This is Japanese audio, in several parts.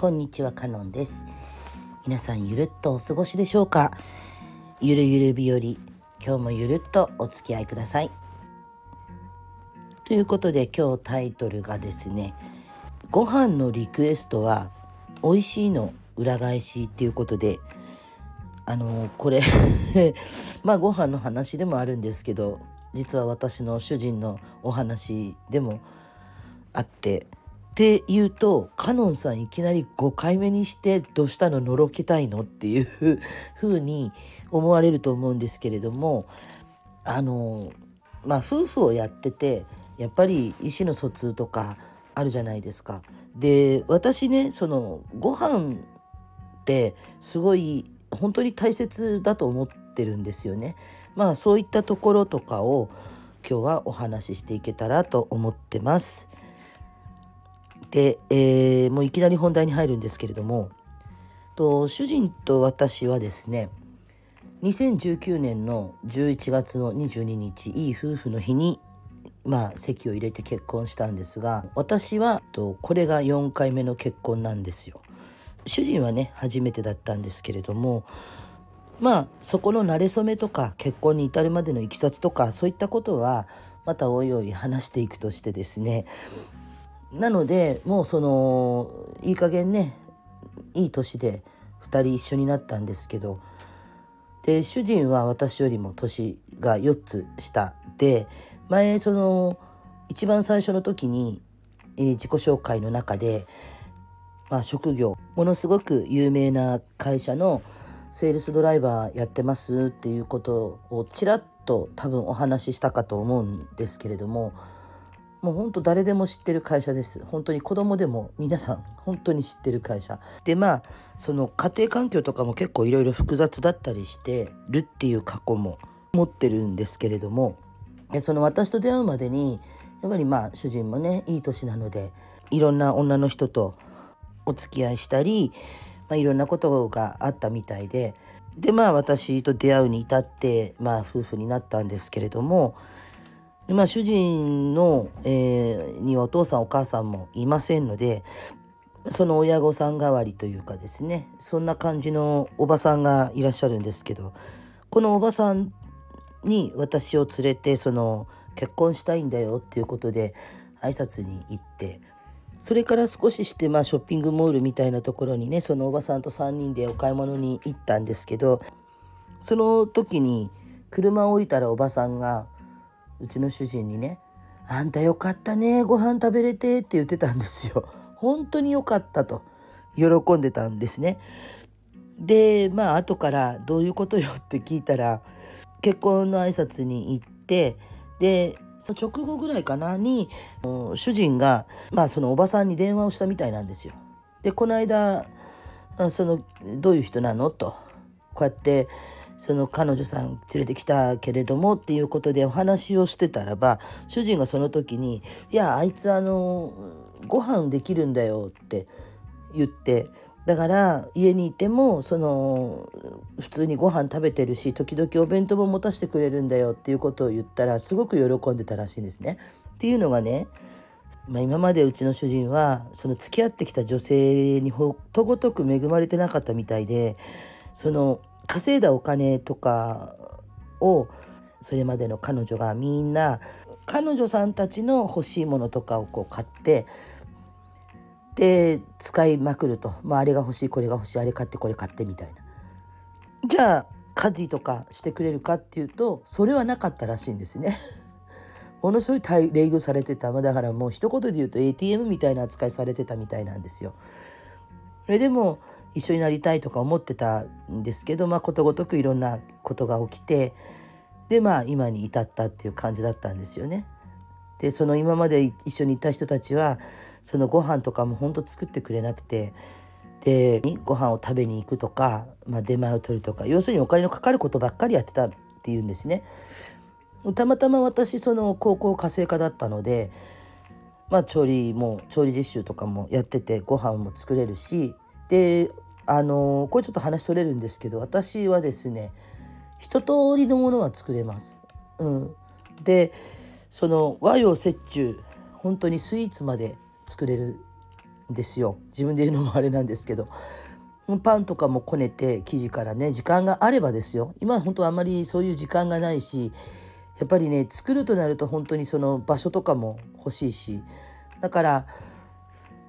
こんにちはカノンです。皆さんゆるっとお過ごしでしょうか？ゆるゆる日和。今日もゆるっとお付き合いください。ということで今日タイトルがですねご飯のリクエストは美味しいの裏返しっていうことであのこれ まあご飯の話でもあるんですけど実は私の主人のお話でもあってって言うとカノンさんいきなり5回目にしてどうしたの？のろけたいのっていう風に思われると思うんですけれどもあのまあ夫婦をやっててやっぱり意思の疎通とかあるじゃないですか。で私ねそのご飯ってすごい本当に大切だと思ってるんですよね。まあそういったところとかを今日はお話ししていけたらと思ってます。で、えー、もういきなり本題に入るんですけれどもと主人と私はですね2019年の11月の22日いい夫婦の日にまあ籍を入れて結婚したんですが私はとこれが4回目の結婚なんですよ。主人はね初めてだったんですけれどもまあそこの馴れ初めとか結婚に至るまでのいきさつとかそういったことはまたおいおい話していくとしてですねなのでもうそのいい加減ねいい年で2人一緒になったんですけどで主人は私よりも年が4つ下で前その一番最初の時に、えー、自己紹介の中で、まあ、職業ものすごく有名な会社のセールスドライバーやってますっていうことをちらっと多分お話ししたかと思うんですけれどももう本当誰でも知ってる会社です。本当に子供でも皆さん本当に知ってる会社。でまあその家庭環境とかも結構いろいろ複雑だったりしてるっていう過去も持ってるんですけれども。その私と出会うまでにやっぱりまあ主人もねいい年なのでいろんな女の人とお付き合いしたり、まあ、いろんなことがあったみたいで。でまあ私と出会うに至ってまあ夫婦になったんですけれどもまあ主人の、えー、にはお父さんお母さんもいませんのでその親御さん代わりというかですねそんな感じのおばさんがいらっしゃるんですけどこのおばさんに私を連れてその結婚したいんだよっていうことで挨拶に行ってそれから少ししてまあショッピングモールみたいなところにねそのおばさんと3人でお買い物に行ったんですけどその時に車を降りたらおばさんがうちの主人にね「あんたよかったねご飯食べれて」って言ってたんですよ。本当に良かったと喜んでたんですね。でまあ後から「どういうことよ」って聞いたら結婚の挨拶に行ってでその直後ぐらいかなに主人が、まあ、そのおばさんに電話をしたみたいなんですよ。でこの間そのどういう人なの？とこうやってその彼女さん連れてきたけれどもっていうことでお話をしてたらば主人がその時に「いやあいつあのご飯できるんだよ」って言ってだから家にいてもその普通にご飯食べてるし時々お弁当も持たせてくれるんだよっていうことを言ったらすごく喜んでたらしいんですね。っていうのがね、まあ、今までうちの主人はその付き合ってきた女性にほとごとく恵まれてなかったみたいでその稼いだお金とかをそれまでの彼女がみんな彼女さんたちの欲しいものとかをこう買ってで使いまくると、まあ、あれが欲しいこれが欲しいあれ買ってこれ買ってみたいな。じゃあ家事とかしてくれるかっていうとそれはなかったらしいんですね。ものすごい礼遇されてただからもう一言で言うと ATM みたいな扱いされてたみたいなんですよ。それでも一緒になりたいとか思ってたんですけど、まあ、ことごとくいろんなことが起きてでまあ今に至ったっていう感じだったんですよね。でその今まで一緒にいた人たちはそのご飯とかもほんと作ってくれなくてでご飯を食べに行くとか、まあ、出前を取るとか要するにお金のかかることばっかりやってたっていうんですね。たまたま私その高校家政科だったので、まあ、調理も調理実習とかもやっててご飯も作れるしであのこれちょっと話それるんですけど私はですね一通りのものは作れます。うん、でその和洋折衷本当にスイーツまで作れるんですよ。自分で言うのもあれなんですけど。パンとかもこねて生地からね時間があればですよ。今は本当あんまりそういう時間がないしやっぱりね作るとなると本当にその場所とかも欲しいし。だから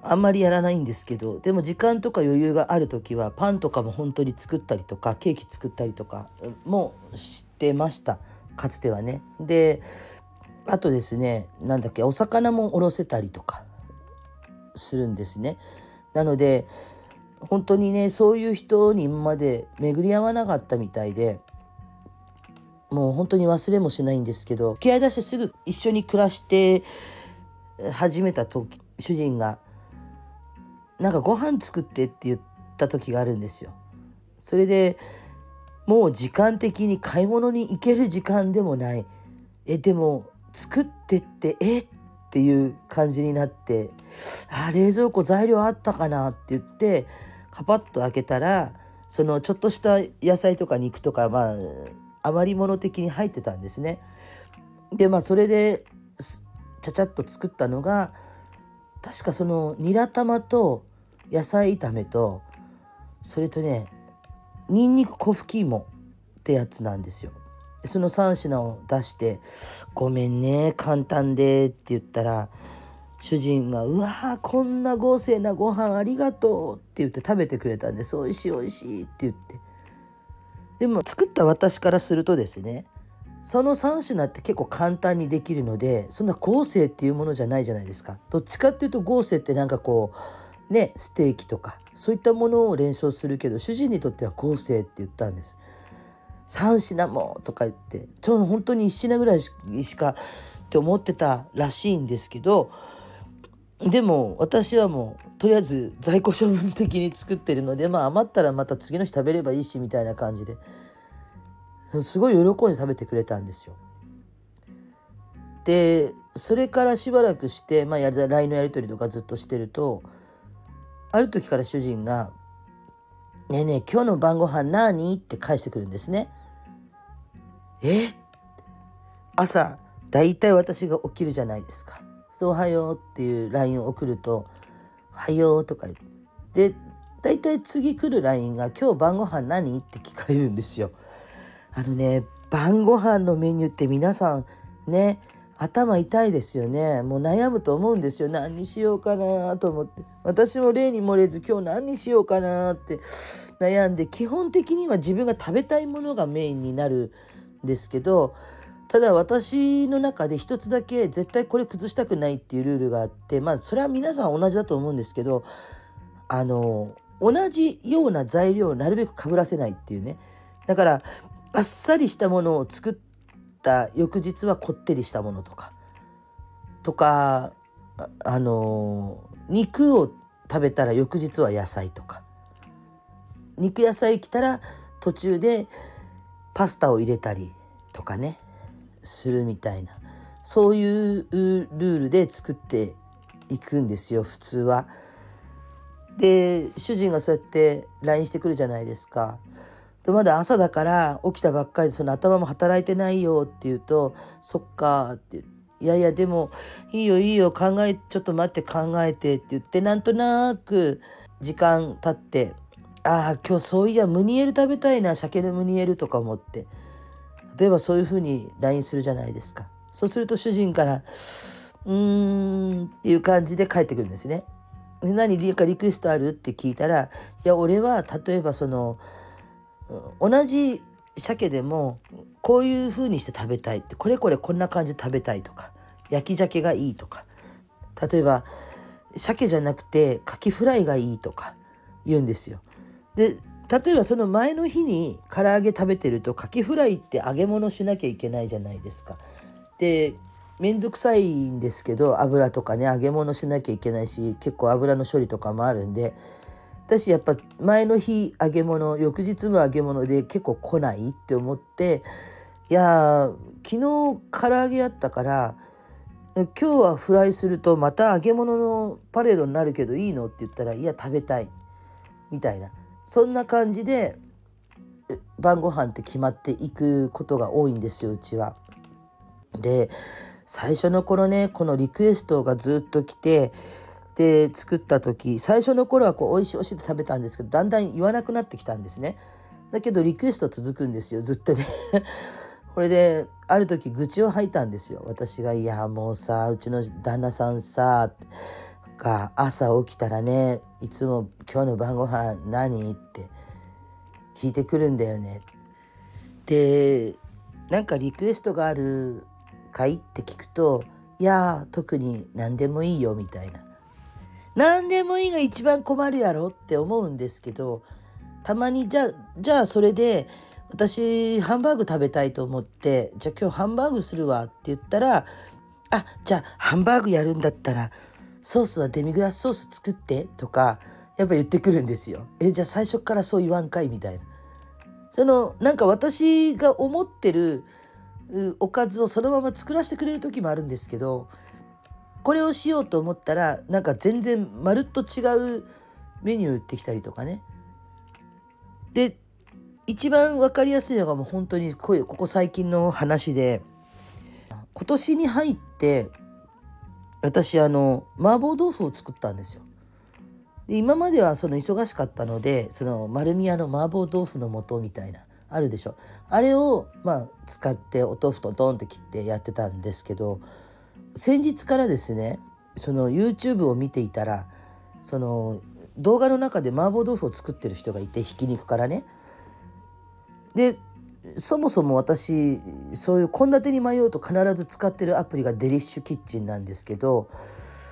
あんまりやらないんですけどでも時間とか余裕がある時はパンとかも本当に作ったりとかケーキ作ったりとかもしてましたかつてはね。であとですね何だっけお魚もおろせたりとかするんですね。なので本当にねそういう人に今まで巡り合わなかったみたいでもう本当に忘れもしないんですけど付き合いだしてすぐ一緒に暮らして始めた時主人がなんかご飯作ってって言った時があるんですよ。それでもう時間的に買い物に行ける時間でもないえでも作ってってえっていう感じになってあ冷蔵庫材料あったかなって言ってカパッと開けたらそのちょっとした野菜とか肉とかまあ余り物的に入ってたんですね。でまあそれでちゃちゃっと作ったのが確かそのニラ玉と野菜炒めとそれとねにんにく粉吹き芋ってやつなんですよ。その3品を出して「ごめんね簡単で」って言ったら主人が「うわーこんな豪勢なご飯ありがとう」って言って食べてくれたんです「おいしいおいしい」って言ってでも作った私からするとですねその3品って結構簡単にできるのでそんな豪勢っていうものじゃないじゃないですかどっちかっていうと豪勢ってなんかこうねステーキとかそういったものを連想するけど主人にとっては豪勢って言ったんです3品もとか言ってちょうど本当に1品ぐらいしかって思ってたらしいんですけどでも私はもうとりあえず在庫処分的に作ってるのでまあ余ったらまた次の日食べればいいしみたいな感じですごい喜んで食べてくれたんですよ。でそれからしばらくして、まあ、LINE のやり取りとかずっとしてるとある時から主人が「ねえねえ今日の晩ご飯何?」って返してくるんですね。え？朝だいたい私が起きるじゃないですか。おはようっていう LINE を送ると、おはようとか言って、で、大体次来る LINE が今日晩ご飯何って聞かれるんですよ。あのね、晩ご飯のメニューって皆さんね、頭痛いですよね。もう悩むと思うんですよ。何にしようかなと思って。私も例に漏れず今日何にしようかなって悩んで、基本的には自分が食べたいものがメインになるんですけど、ただ私の中で一つだけ絶対これ崩したくないっていうルールがあってまあそれは皆さん同じだと思うんですけどあの同じような材料をなるべくかぶらせないっていうねだからあっさりしたものを作った翌日はこってりしたものとかとかあの肉を食べたら翌日は野菜とか肉野菜来たら途中でパスタを入れたりとかねするみたいなそういうルールで作っていくんですよ普通は。で主人がそうやって LINE してくるじゃないですか。でまだ朝だから起きたばっかりでその頭も働いてないよって言うと「そっか」って「いやいやでもいいよいいよ考えちょっと待って考えて」って言ってなんとなく時間経って「ああ今日そういやムニエル食べたいな鮭のムニエル」とか思って例えばそういうふうに LINE するじゃないですか。そうすると主人から「うーん」っていう感じで返ってくるんですね。で何かリクエストある？って聞いたら「いや俺は例えばその同じ鮭でもこういう風にして食べたいってこれこれこんな感じで食べたいとか焼き鮭がいいとか例えば鮭じゃなくてカキフライがいいとか言うんですよ。で例えばその前の日に唐揚げ食べてるとカキフライって揚げ物しなきゃいけないじゃないですか。で面倒くさいんですけど油とかね揚げ物しなきゃいけないし結構油の処理とかもあるんで私やっぱ前の日揚げ物翌日も揚げ物で結構来ないって思っていや昨日唐揚げやったから今日はフライするとまた揚げ物のパレードになるけどいいのって言ったらいや食べたいみたいなそんな感じで晩ご飯って決まっていくことが多いんですようちは。で最初の頃ねこのリクエストがずっと来てで作った時最初の頃はこう美味しい美味しいって食べたんですけどだんだん言わなくなってきたんですね。だけどリクエスト続くんですよずっとね これである時愚痴を吐いたんですよ私が「いやもうさうちの旦那さんさ」が朝起きたらねいつも「今日の晩ご飯何?」って聞いてくるんだよね。でなんかリクエストがあるかいって聞くと「いや特に何でもいいよ」みたいな。何でもいいが一番困るやろって思うんですけどたまにじゃあじゃあそれで私ハンバーグ食べたいと思ってじゃあ今日ハンバーグするわって言ったらあじゃあハンバーグやるんだったらソースはデミグラスソース作ってとかやっぱ言ってくるんですよ。えじゃあ最初からそう言わんかいみたいな。そのなんか私が思ってるおかずをそのまま作らせてくれる時もあるんですけどこれをしようと思ったらなんか全然まるっと違うメニュー売ってきたりとかね。で一番分かりやすいのがもう本当にこここ最近の話で今年に入って私あの麻婆豆腐を作ったんですよ。で今まではその忙しかったのでその丸宮の麻婆豆腐の素みたいなあるでしょあれをまあ使ってお豆腐とドンって切ってやってたんですけど先日からですねその YouTube を見ていたらその動画の中で麻婆豆腐を作ってる人がいてひき肉からね。でそもそも私そういう献立に迷うと必ず使ってるアプリがデリッシュキッチンなんですけど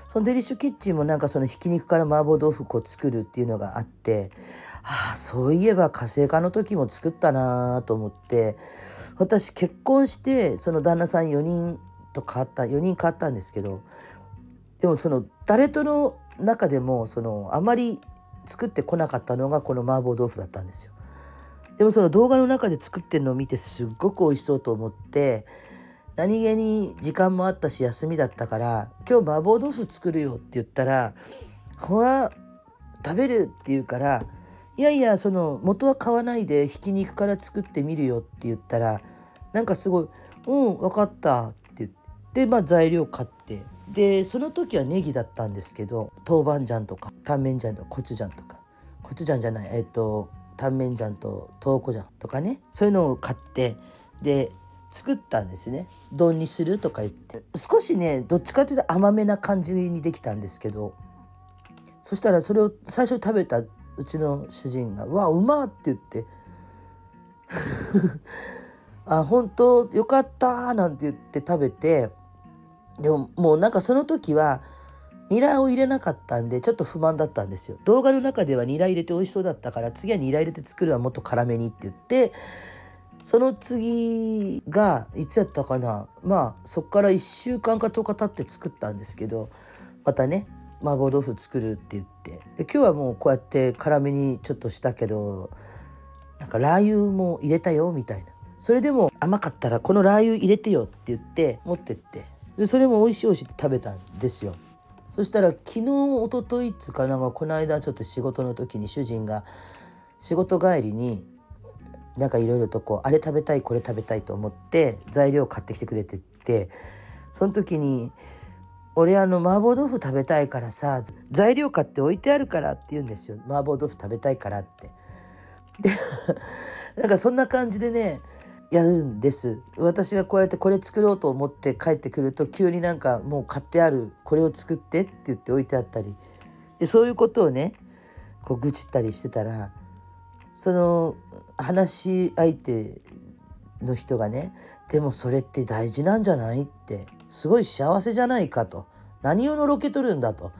そのデリッシュキッチンもなんかそのひき肉から麻婆豆腐こう作るっていうのがあってああそういえば家政科の時も作ったなと思って私結婚してその旦那さん4人と変わった4人変わったんですけどでもその誰との中でもそのあまり作ってこなかったのがこの麻婆豆腐だったんですよ。でもその動画の中で作ってるのを見てすっごく美味しそうと思って何気に時間もあったし休みだったから「今日麻婆豆腐作るよ」って言ったら「ほら食べる」って言うから「いやいやその元は買わないでひき肉から作ってみるよ」って言ったらなんかすごい「うん分かった」って言ってまあ材料買って。でその時はネギだったんですけど豆板醤とかタンメン醤とかコチュジャンとか。コチュジャンじゃないえっ、とタンメン醤と豆腐醤とかね。そういうのを買ってで作ったんですね。丼にするとか言って。少しねどっちかというと甘めな感じにできたんですけど。そしたらそれを最初食べたうちの主人が「うわうまっ!」って言って「あ本当？よかった」なんて言って食べて。でももうなんかその時はニラを入れなかったんでちょっと不満だったんですよ。動画の中ではニラ入れて美味しそうだったから次はニラ入れて作るはもっと辛めにって言ってその次がいつやったかな。まあそっから1週間か10日経って作ったんですけどまたね麻婆豆腐作るって言って。で今日はもうこうやって辛めにちょっとしたけどなんかラー油も入れたよみたいな。それでも甘かったらこのラー油入れてよって言って持ってって。でそれも美味しい美味しいって食べたんですよ。そしたら昨日一昨日っつかなんかこの間ちょっと仕事の時に主人が仕事帰りになんかいろいろとこうあれ食べたいこれ食べたいと思って材料買ってきてくれてってその時に「俺あの麻婆豆腐食べたいからさ材料買って置いてあるから」って言うんですよ麻婆豆腐食べたいからって。でなんかそんな感じでねやるんです。私がこうやってこれ作ろうと思って帰ってくると急になんかもう買ってあるこれを作ってって言って置いてあったり。でそういうことをねこう愚痴ったりしてたらその話し相手の人がねでもそれって大事なんじゃないってすごい幸せじゃないかと。何をのろけとるんだと。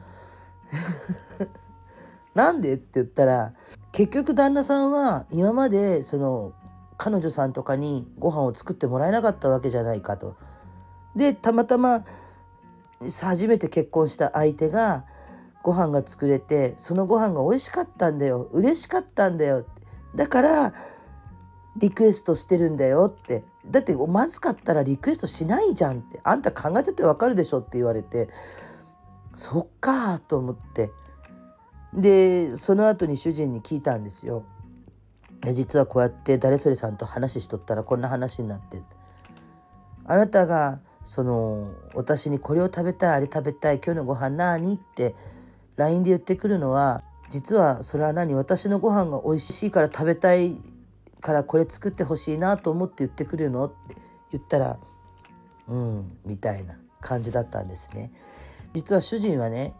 なんでって言ったら結局旦那さんは今までその彼女さんとかにご飯を作ってもらえなかったわけじゃないかと。でたまたま初めて結婚した相手がご飯が作れてそのご飯が美味しかったんだよ。嬉しかったんだよ。だからリクエストしてるんだよって。だってまずかったらリクエストしないじゃんって。あんた考えててわかるでしょって言われて。そっかと思って。でその後に主人に聞いたんですよ。実はこうやって誰それさんと話しとったらこんな話になって。あなたがその私にこれを食べたいあれ食べたい今日のご飯何って LINE で言ってくるのは実はそれは何？私のご飯が美味しいから食べたいからこれ作ってほしいなと思って言ってくるの？って言ったらうんみたいな感じだったんですね。実は主人はね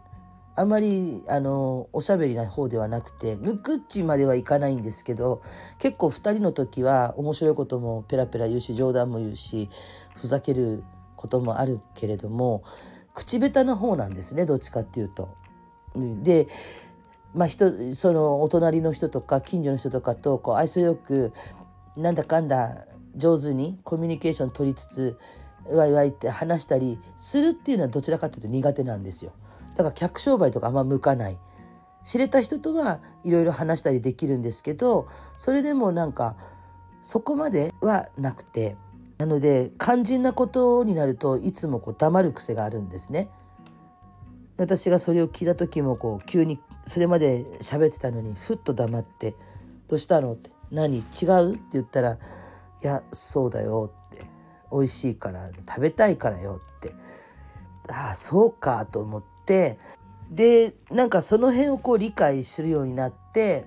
あんまりあのおしゃべりな方ではなくてムクッチまではいかないんですけど結構2人の時は面白いこともペラペラ言うし冗談も言うしふざけることもあるけれども口下手な方なんですねどっちかっていうと。でまあ人そのお隣の人とか近所の人とかとこう愛想よくなんだかんだ上手にコミュニケーション取りつつワイワイって話したりするっていうのはどちらかというと苦手なんですよ。だから客商売とかあんま向かない。知れた人とはいろいろ話したりできるんですけどそれでもなんかそこまではなくてなので肝心なことになるといつもこう黙る癖があるんですね。私がそれを聞いた時もこう急にそれまで喋ってたのにふっと黙って「どうしたの?」って「何違う?」って言ったら「いやそうだよ」って「美味しいから食べたいからよ」って「ああそうか」と思ってでなんかその辺をこう理解するようになって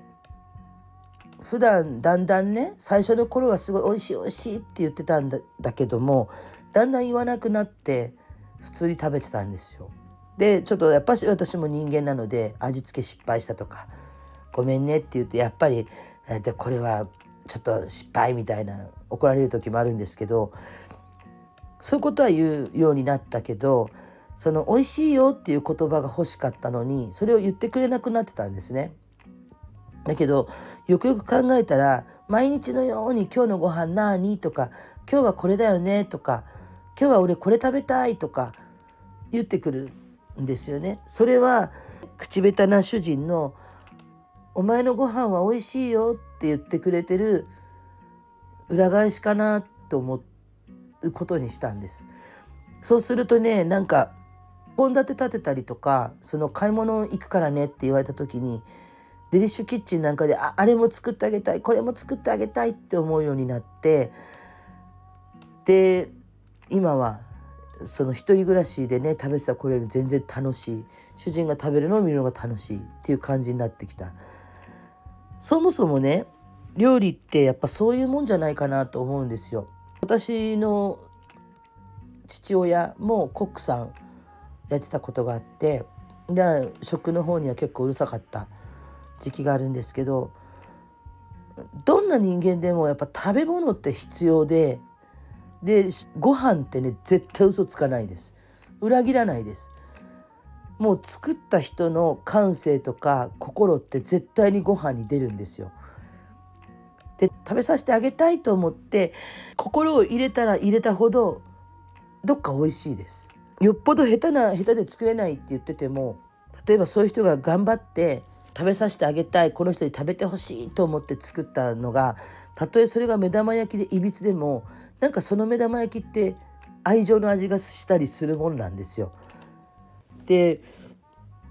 普段だんだんね最初の頃はすごい美味しい美味しいって言ってたんだだけどもだんだん言わなくなって普通に食べてたんですよ。でちょっとやっぱし私も人間なので味付け失敗したとかごめんねって言ってやっぱりでこれはちょっと失敗みたいな怒られる時もあるんですけどそういうことは言うようになったけどその美味しいよっていう言葉が欲しかったのにそれを言ってくれなくなってたんですね。だけどよくよく考えたら毎日のように「今日のご飯何?」とか「今日はこれだよね」とか「今日は俺これ食べたい」とか言ってくるんですよね。それは口下手な主人の「お前のご飯は美味しいよ」って言ってくれてる裏返しかなと思うことにしたんです。そうするとねなんか献立立てたりとかその買い物行くからねって言われた時にデリッシュキッチンなんかでああれも作ってあげたいこれも作ってあげたいって思うようになってで今はその一人暮らしでね食べてたこれより全然楽しい。主人が食べるのを見るのが楽しいっていう感じになってきた。そもそもね料理ってやっぱそういうもんじゃないかなと思うんですよ。私の父親もコックさんやってたことがあってで食の方には結構うるさかった時期があるんですけどどんな人間でもやっぱ食べ物って必要ででご飯ってね絶対嘘つかないです。裏切らないです。もう作った人の感性とか心って絶対にご飯に出るんですよ。で食べさせてあげたいと思って心を入れたら入れたほどどっか美味しいです。よっぽど下手な下手で作れないって言ってても例えばそういう人が頑張って食べさせてあげたいこの人に食べてほしいと思って作ったのがたとえそれが目玉焼きでいびつでもなんかその目玉焼きって愛情の味がしたりするもんなんですよ。で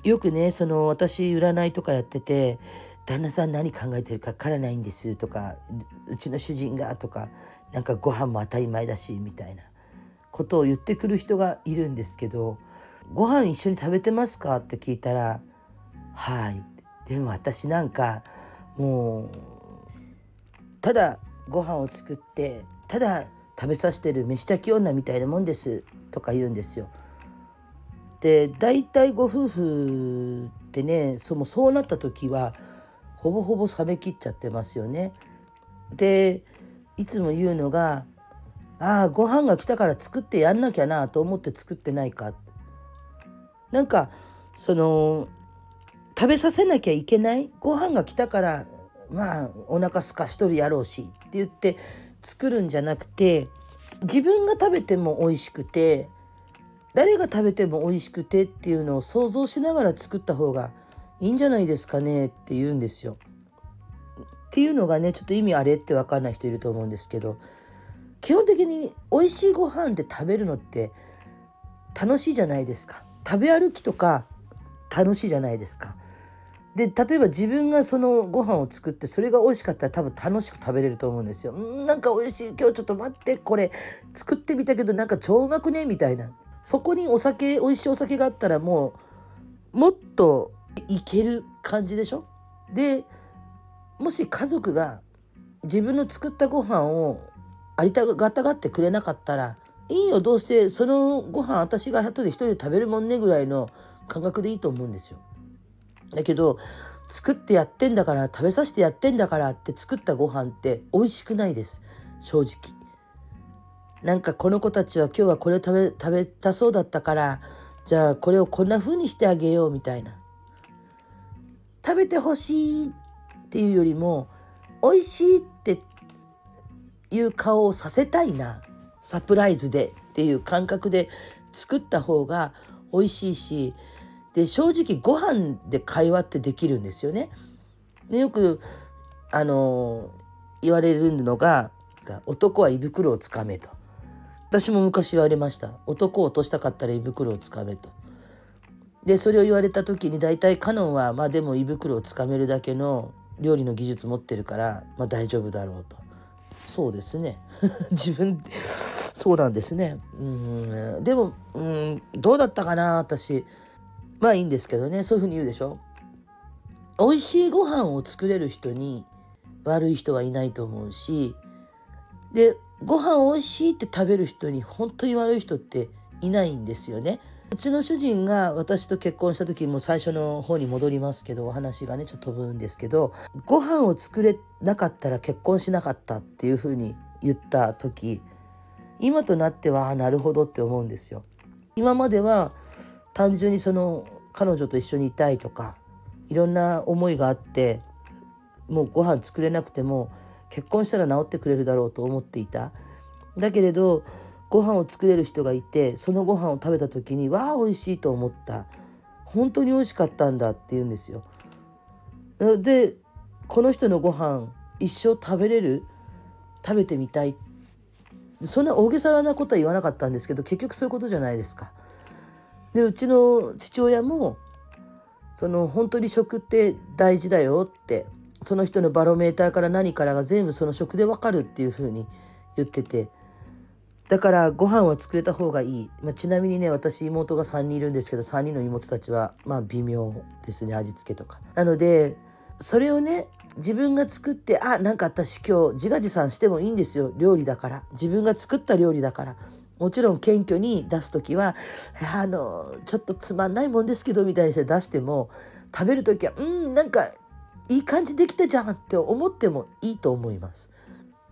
よくねその私占いとかやってて「旦那さん何考えてるか分からないんです」とか「うちの主人が」とか「なんかご飯も当たり前だし」みたいなことを言ってくる人がいるんですけど「ご飯一緒に食べてますか?」って聞いたら「はい」でも私なんかもうただご飯を作ってただ食べさせてる飯炊き女みたいなもんですとか言うんですよ。で大体ご夫婦ってねそのそうなった時はほぼほぼ冷めきっちゃってますよね。でいつも言うのが「ああご飯が来たから作ってやんなきゃな」と思って作ってないか。なんかその食べさせなきゃいけない？ご飯が来たからまあお腹すかしとるやろうしって言って作るんじゃなくて自分が食べても美味しくて誰が食べても美味しくてっていうのを想像しながら作った方がいいんじゃないですかねって言うんですよ。っていうのがねちょっと意味あれって分かんない人いると思うんですけど基本的に美味しいご飯って食べるのって楽しいじゃないですか。食べ歩きとか楽しいじゃないですか。で例えば自分がそのご飯を作ってそれが美味しかったら多分楽しく食べれると思うんですよ。んなんか美味しい今日ちょっと待ってこれ作ってみたけどなんか超うまくねみたいなそこにお酒美味しいお酒があったらもうもっといける感じでしょ？でもし家族が自分の作ったご飯をありたがたがってくれなかったらいいよどうせそのご飯私が後で一人で食べるもんねぐらいの感覚でいいと思うんですよ。だけど作ってやってんだから食べさせてやってんだからって作ったご飯って美味しくないです正直。なんかこの子たちは今日はこれ食べ食べたそうだったからじゃあこれをこんな風にしてあげようみたいな。食べてほしいっていうよりも美味しいっていう顔をさせたいなサプライズでっていう感覚で作った方が美味しいしで正直ご飯で会話ってできるんですよね。でよくあの言われるのが「男は胃袋をつかめ」と。私も昔言われました。男を落としたかったら胃袋をつかめと。でそれを言われた時に大体カノンはまあでも胃袋をつかめるだけの料理の技術持ってるから、まあ、大丈夫だろうと。そうですね。自分そうなんですね。うん。でもうんどうだったかな私。まあいいんですけどね。そういうふうに言うでしょ。美味しいご飯を作れる人に悪い人はいないと思うし。でご飯美味しいって食べる人に本当に悪い人っていないんですよね。うちの主人が私と結婚した時も最初の方に戻りますけどお話がねちょっと飛ぶんですけどご飯を作れなかったら結婚しなかったっていうふうに言った時今となってはなるほどって思うんですよ。今までは単純にその彼女と一緒にいたいとかいろんな思いがあってもうご飯作れなくても結婚したら治ってくれるだろうと思っていた。だけれどご飯を作れる人がいてそのご飯を食べた時にわあ美味しいと思った本当に美味しかったんだって言うんですよ。でこの人のご飯一生食べれる？食べてみたい？そんな大げさなことは言わなかったんですけど結局そういうことじゃないですか。でうちの父親もその本当に食って大事だよってその人のバロメーターから何からが全部その食でわかるっていうふうに言っててだからご飯は作れた方がいい、まあ、ちなみにね私妹が3人いるんですけど3人の妹たちはまあ微妙ですね味付けとか。なのでそれをね自分が作ってあなんか私今日自画自賛してもいいんですよ料理だから自分が作った料理だからもちろん謙虚に出す時はあのちょっとつまんないもんですけどみたいにして出しても食べる時はうんなんかいい感じできたじゃんって思ってもいいと思います。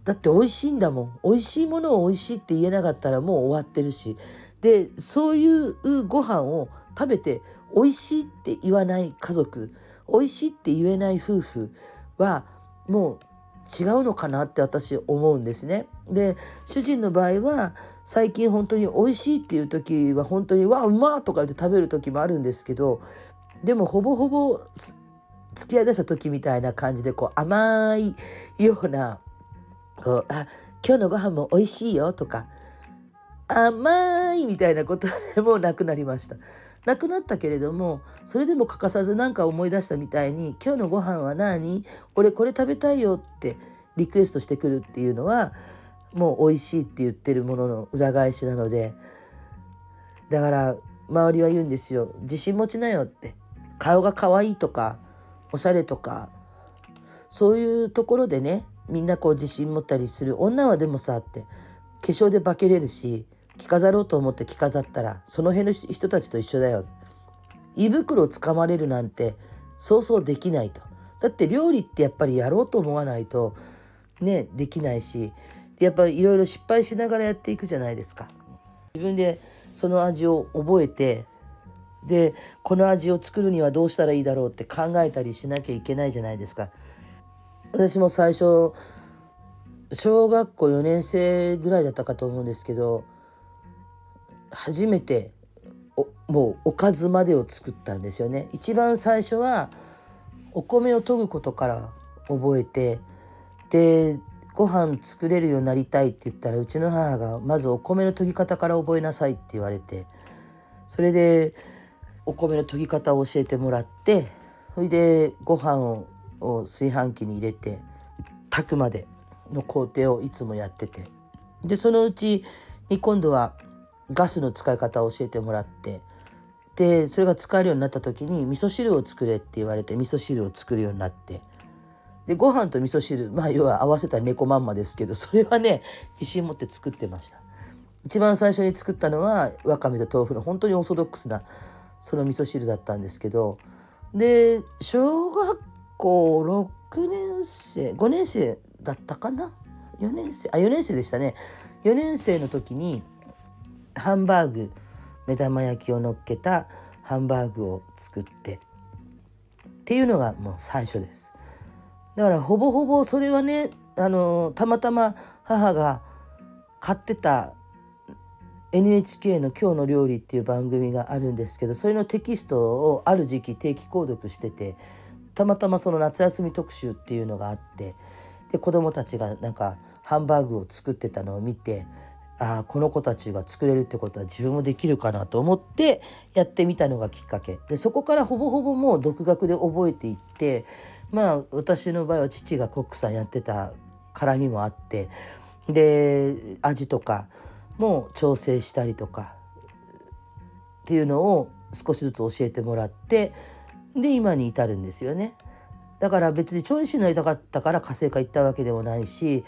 だって美味しいんだもん美味しいものを美味しいって言えなかったらもう終わってるしでそういうご飯を食べて美味しいって言わない家族美味しいって言えない夫婦はもう違うのかなって私思うんですね。で主人の場合は最近本当に美味しいっていう時は本当に「わうまっ!」とか言って食べる時もあるんですけどでもほぼほぼ付き合いだした時みたいな感じでこう甘いようなこう「あ今日のご飯も美味しいよ」とか「甘い」みたいなことでもなくなりました。なくなったけれどもそれでも欠かさず何か思い出したみたいに「今日のご飯は何？俺これ食べたいよ」ってリクエストしてくるっていうのはもう美味しいって言ってるものの裏返しなのでだから周りは言うんですよ。自信持ちなよって。顔が可愛いとかおしゃれとかそういうところでねみんなこう自信持ったりする。女はでもさって化粧で化けれるし着飾ろうと思って着飾ったらその辺の人たちと一緒だよ。胃袋をつかまれるなんてそうそうできないと。だって料理ってやっぱりやろうと思わないとねできないしやっぱりいろいろ失敗しながらやっていくじゃないですか。自分でその味を覚えてでこの味を作るにはどうしたらいいだろうって考えたりしなきゃいけないじゃないですか。私も最初小学校4年生ぐらいだったかと思うんですけど初めてもうおかずまでを作ったんですよね。一番最初はお米を研ぐことから覚えてでご飯作れるようになりたいって言ったらうちの母がまずお米の研ぎ方から覚えなさいって言われてそれでお米の研ぎ方を教えてもらってそれでご飯をを炊飯器に入れて炊くまでの工程をいつもやってて。でそのうちに今度はガスの使い方を教えてもらって。でそれが使えるようになった時に味噌汁を作れって言われて味噌汁を作るようになって。でご飯と味噌汁まあ要は合わせた猫まんまですけどそれはね自信持って作ってました。一番最初に作ったのはわかめと豆腐の本当にオーソドックスなその味噌汁だったんですけど。で小学校6年生5年生だったかな？4年生あ4年生でしたね。4年生の時にハンバーグ目玉焼きを乗っけたハンバーグを作ってっていうのがもう最初です。だからほぼほぼそれはねあのたまたま母が買ってた NHK の「今日の料理」っていう番組があるんですけどそれのテキストをある時期定期購読しててたまたまその夏休み特集っていうのがあってで子供たちがなんかハンバーグを作ってたのを見てああこの子たちが作れるってことは自分もできるかなと思ってやってみたのがきっかけ。でそこからほぼほぼもう独学で覚えていってまあ私の場合は父がコックさんやってた絡みもあってで味とかも調整したりとかっていうのを少しずつ教えてもらってで今に至るんですよね。だから別に調理師になりたかったから家政科行ったわけでもないし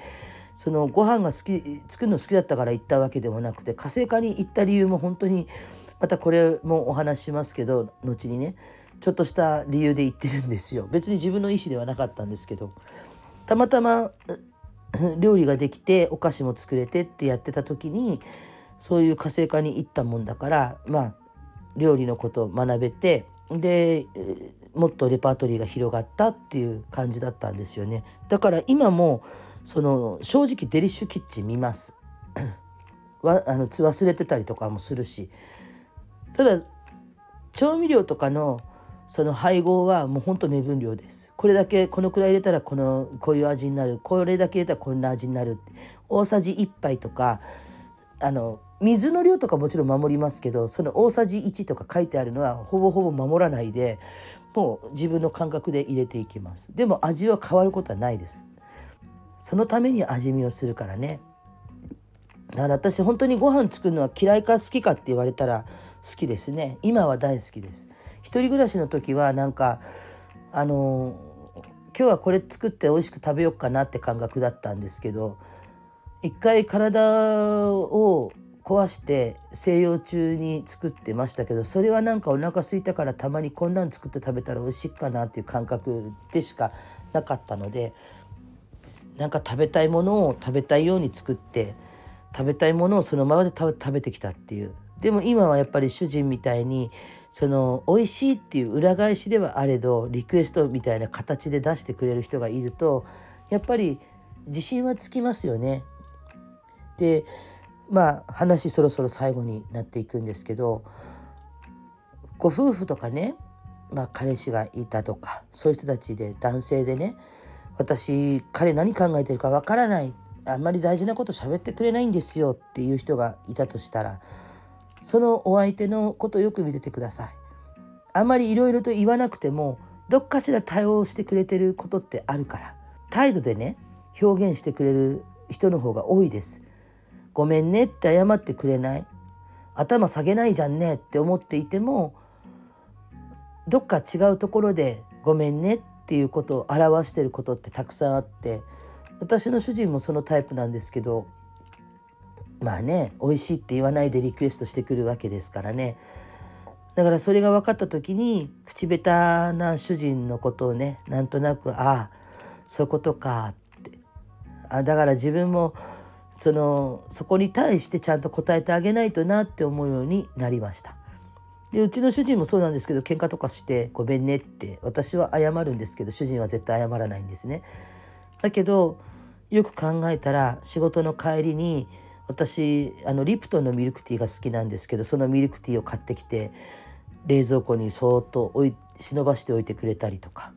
そのご飯が好き作るの好きだったから行ったわけでもなくて家政科に行った理由も本当にまたこれもお話ししますけど後にねちょっとした理由で行ってるんですよ別に自分の意思ではなかったんですけどたまたま料理ができてお菓子も作れてってやってた時にそういう家政科に行ったもんだからまあ料理のことを学べてでもっとレパートリーが広がったっていう感じだったんですよね。だから今もその正直デリッシュキッチン見ます。わあの忘れてたりとかもするし。ただ調味料とかのその配合はもうほんと目分量です。これだけこのくらい入れたらこのこういう味になる。これだけ入れたらこんな味になるって。大さじ1杯とかあの水の量とかもちろん守りますけどその大さじ1とか書いてあるのはほぼほぼ守らないでもう自分の感覚で入れていきます。でも味は変わることはないです。そのために味見をするからね。だから私本当にご飯作るのは嫌いか好きかって言われたら好きですね。今は大好きです。一人暮らしの時はなんかあの今日はこれ作って美味しく食べようかなって感覚だったんですけど一回体を壊して静養中に作ってましたけどそれはなんかお腹空いたからたまにこんなん作って食べたら美味しいかなっていう感覚でしかなかったのでなんか食べたいものを食べたいように作って食べたいものをそのままで食べてきたっていうでも今はやっぱり主人みたいにその美味しいっていう裏返しではあれどリクエストみたいな形で出してくれる人がいるとやっぱり自信はつきますよね。でまあ話そろそろ最後になっていくんですけどご夫婦とかね、まあ、彼氏がいたとかそういう人たちで男性でね私彼何考えてるかわからないあんまり大事なこと喋ってくれないんですよっていう人がいたとしたらそのお相手のことをよく見ててください。あんまりいろいろと言わなくてもどっかしら対応してくれてることってあるから態度でね表現してくれる人の方が多いです。ごめんねって謝ってくれない頭下げないじゃんねって思っていてもどっか違うところでごめんねっていうことを表してることってたくさんあって私の主人もそのタイプなんですけどまあね美味しいって言わないでリクエストしてくるわけですからね。だからそれが分かった時に口下手な主人のことをねなんとなくああそういうことかって。あだから自分もそのそこに対してちゃんと答えてあげないとなって思うようになりました。でうちの主人もそうなんですけど喧嘩とかして「ごめんね」って私は謝るんですけど主人は絶対謝らないんですね。だけどよく考えたら仕事の帰りに私あのリプトンのミルクティーが好きなんですけどそのミルクティーを買ってきて冷蔵庫にそーっと置い忍ばしておいてくれたりとか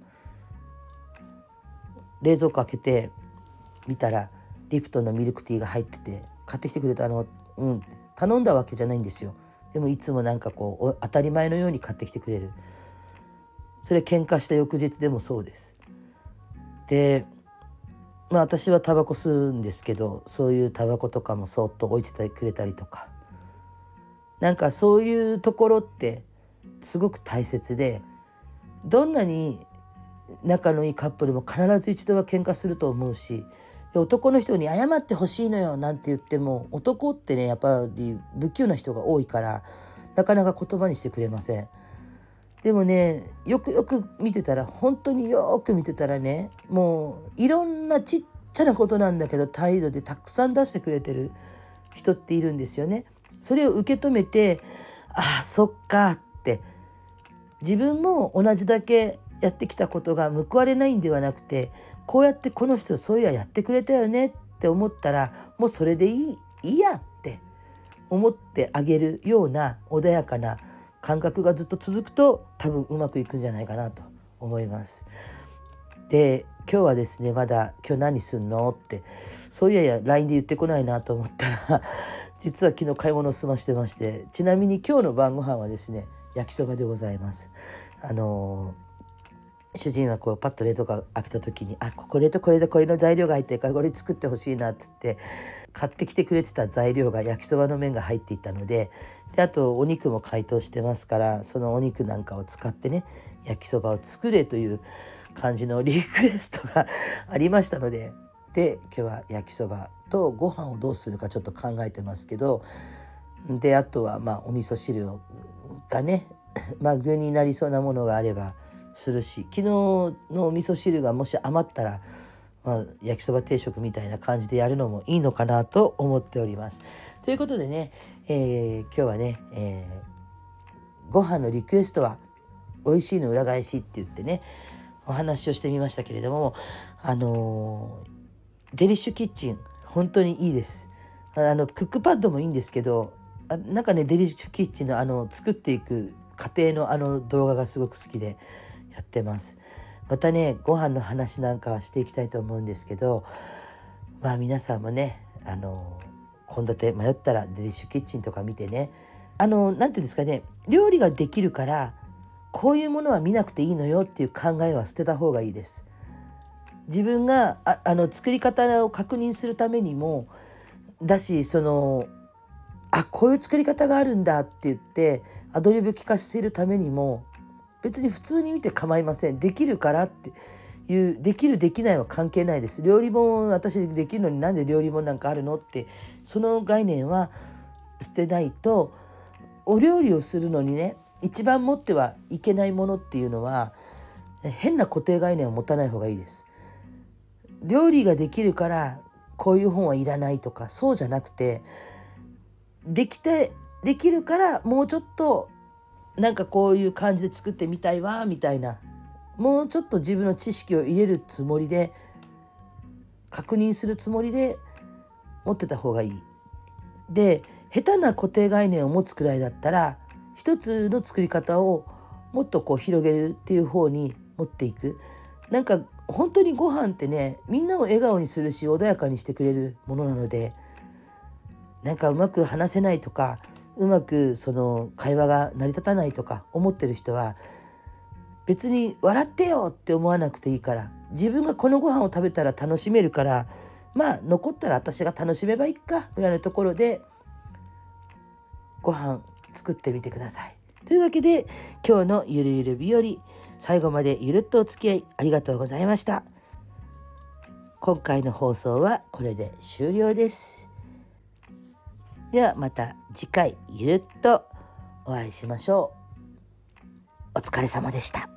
冷蔵庫開けて見たらリプトンのミルクティーが入ってて買ってきてくれたのうん頼んだわけじゃないんですよ。でもいつもなんかこう当たり前のように買ってきてくれる。それ喧嘩した翌日でもそうです。でまあ私はタバコ吸うんですけどそういうタバコとかもそっと置いててくれたりとか。なんかそういうところってすごく大切でどんなに仲のいいカップルも必ず一度は喧嘩すると思うし男の人に謝ってほしいのよなんて言っても男ってねやっぱり不器用な人が多いからなかなか言葉にしてくれません。でもねよくよく見てたら本当によく見てたらねもういろんなちっちゃなことなんだけど態度でたくさん出してくれてる人っているんですよね。それを受け止めてああそっかって自分も同じだけやってきたことが報われないんではなくてこうやってこの人そういややってくれたよねって思ったらもうそれでいいいいやって思ってあげるような穏やかな感覚がずっと続くと多分うまくいくんじゃないかなと思います。で今日はですねまだ「今日何すんの?」ってそういやいや LINE で言ってこないなと思ったら 実は昨日買い物を済ましてましてちなみに今日の晩ご飯はですね焼きそばでございます。あの主人はこうパッと冷蔵庫開けた時に「あこれとこれとこれの材料が入ってるからこれ作ってほしいな」っつって買ってきてくれてた材料が焼きそばの麺が入っていたのでであとお肉も解凍してますからそのお肉なんかを使ってね焼きそばを作れという感じのリクエストがありましたのでで今日は焼きそばとご飯をどうするかちょっと考えてますけどであとはまあお味噌汁がねまあ具になりそうなものがあればするし昨日のお味噌汁がもし余ったら、まあ、焼きそば定食みたいな感じでやるのもいいのかなと思っております。ということでね、えー、今日はね、えー、ご飯のリクエストは美味しいの裏返しって言ってねお話をしてみましたけれどもあのー、デリッシュキッチン本当にいいです。あのクックパッドもいいんですけどあなんかねデリッシュキッチンのあの作っていく過程のあの動画がすごく好きでやってますまたねご飯の話なんかはしていきたいと思うんですけどまあ皆さんもねあの献立迷ったらデリッシュキッチンとか見てねあの何て言うんですかね料理ができるからこういうものは見なくていいのよっていう考えは捨てた方がいいです。自分がああの作り方を確認するためにもだしそのあこういう作り方があるんだって言ってアドリブ聞かせるためにも別に普通に見て構いませんできるからっていうできるできないは関係ないです料理本私できるのになんで料理本なんかあるのってその概念は捨てないとお料理をするのにね一番持ってはいけないものっていうのは変な固定概念を持たない方がいいです。料理ができるからこういう本はいらないとかそうじゃなくてできてできるからもうちょっとなんかこういう感じで作ってみたいわみたいなもうちょっと自分の知識を入れるつもりで確認するつもりで持ってた方がいい。で下手な固定概念を持つくらいだったら一つの作り方をもっとこう広げるっていう方に持っていく。なんか本当にご飯ってねみんなを笑顔にするし穏やかにしてくれるものなのでなんかうまく話せないとかうまくその会話が成り立たないとか思ってる人は別に笑ってよって思わなくていいから自分がこのご飯を食べたら楽しめるからまあ残ったら私が楽しめばいいかぐらいのところでご飯作ってみてください。というわけで今日のゆるゆる日和最後までゆるっとお付き合いありがとうございました。今回の放送はこれで終了です。ではまた次回ゆるっとお会いしましょう。お疲れ様でした。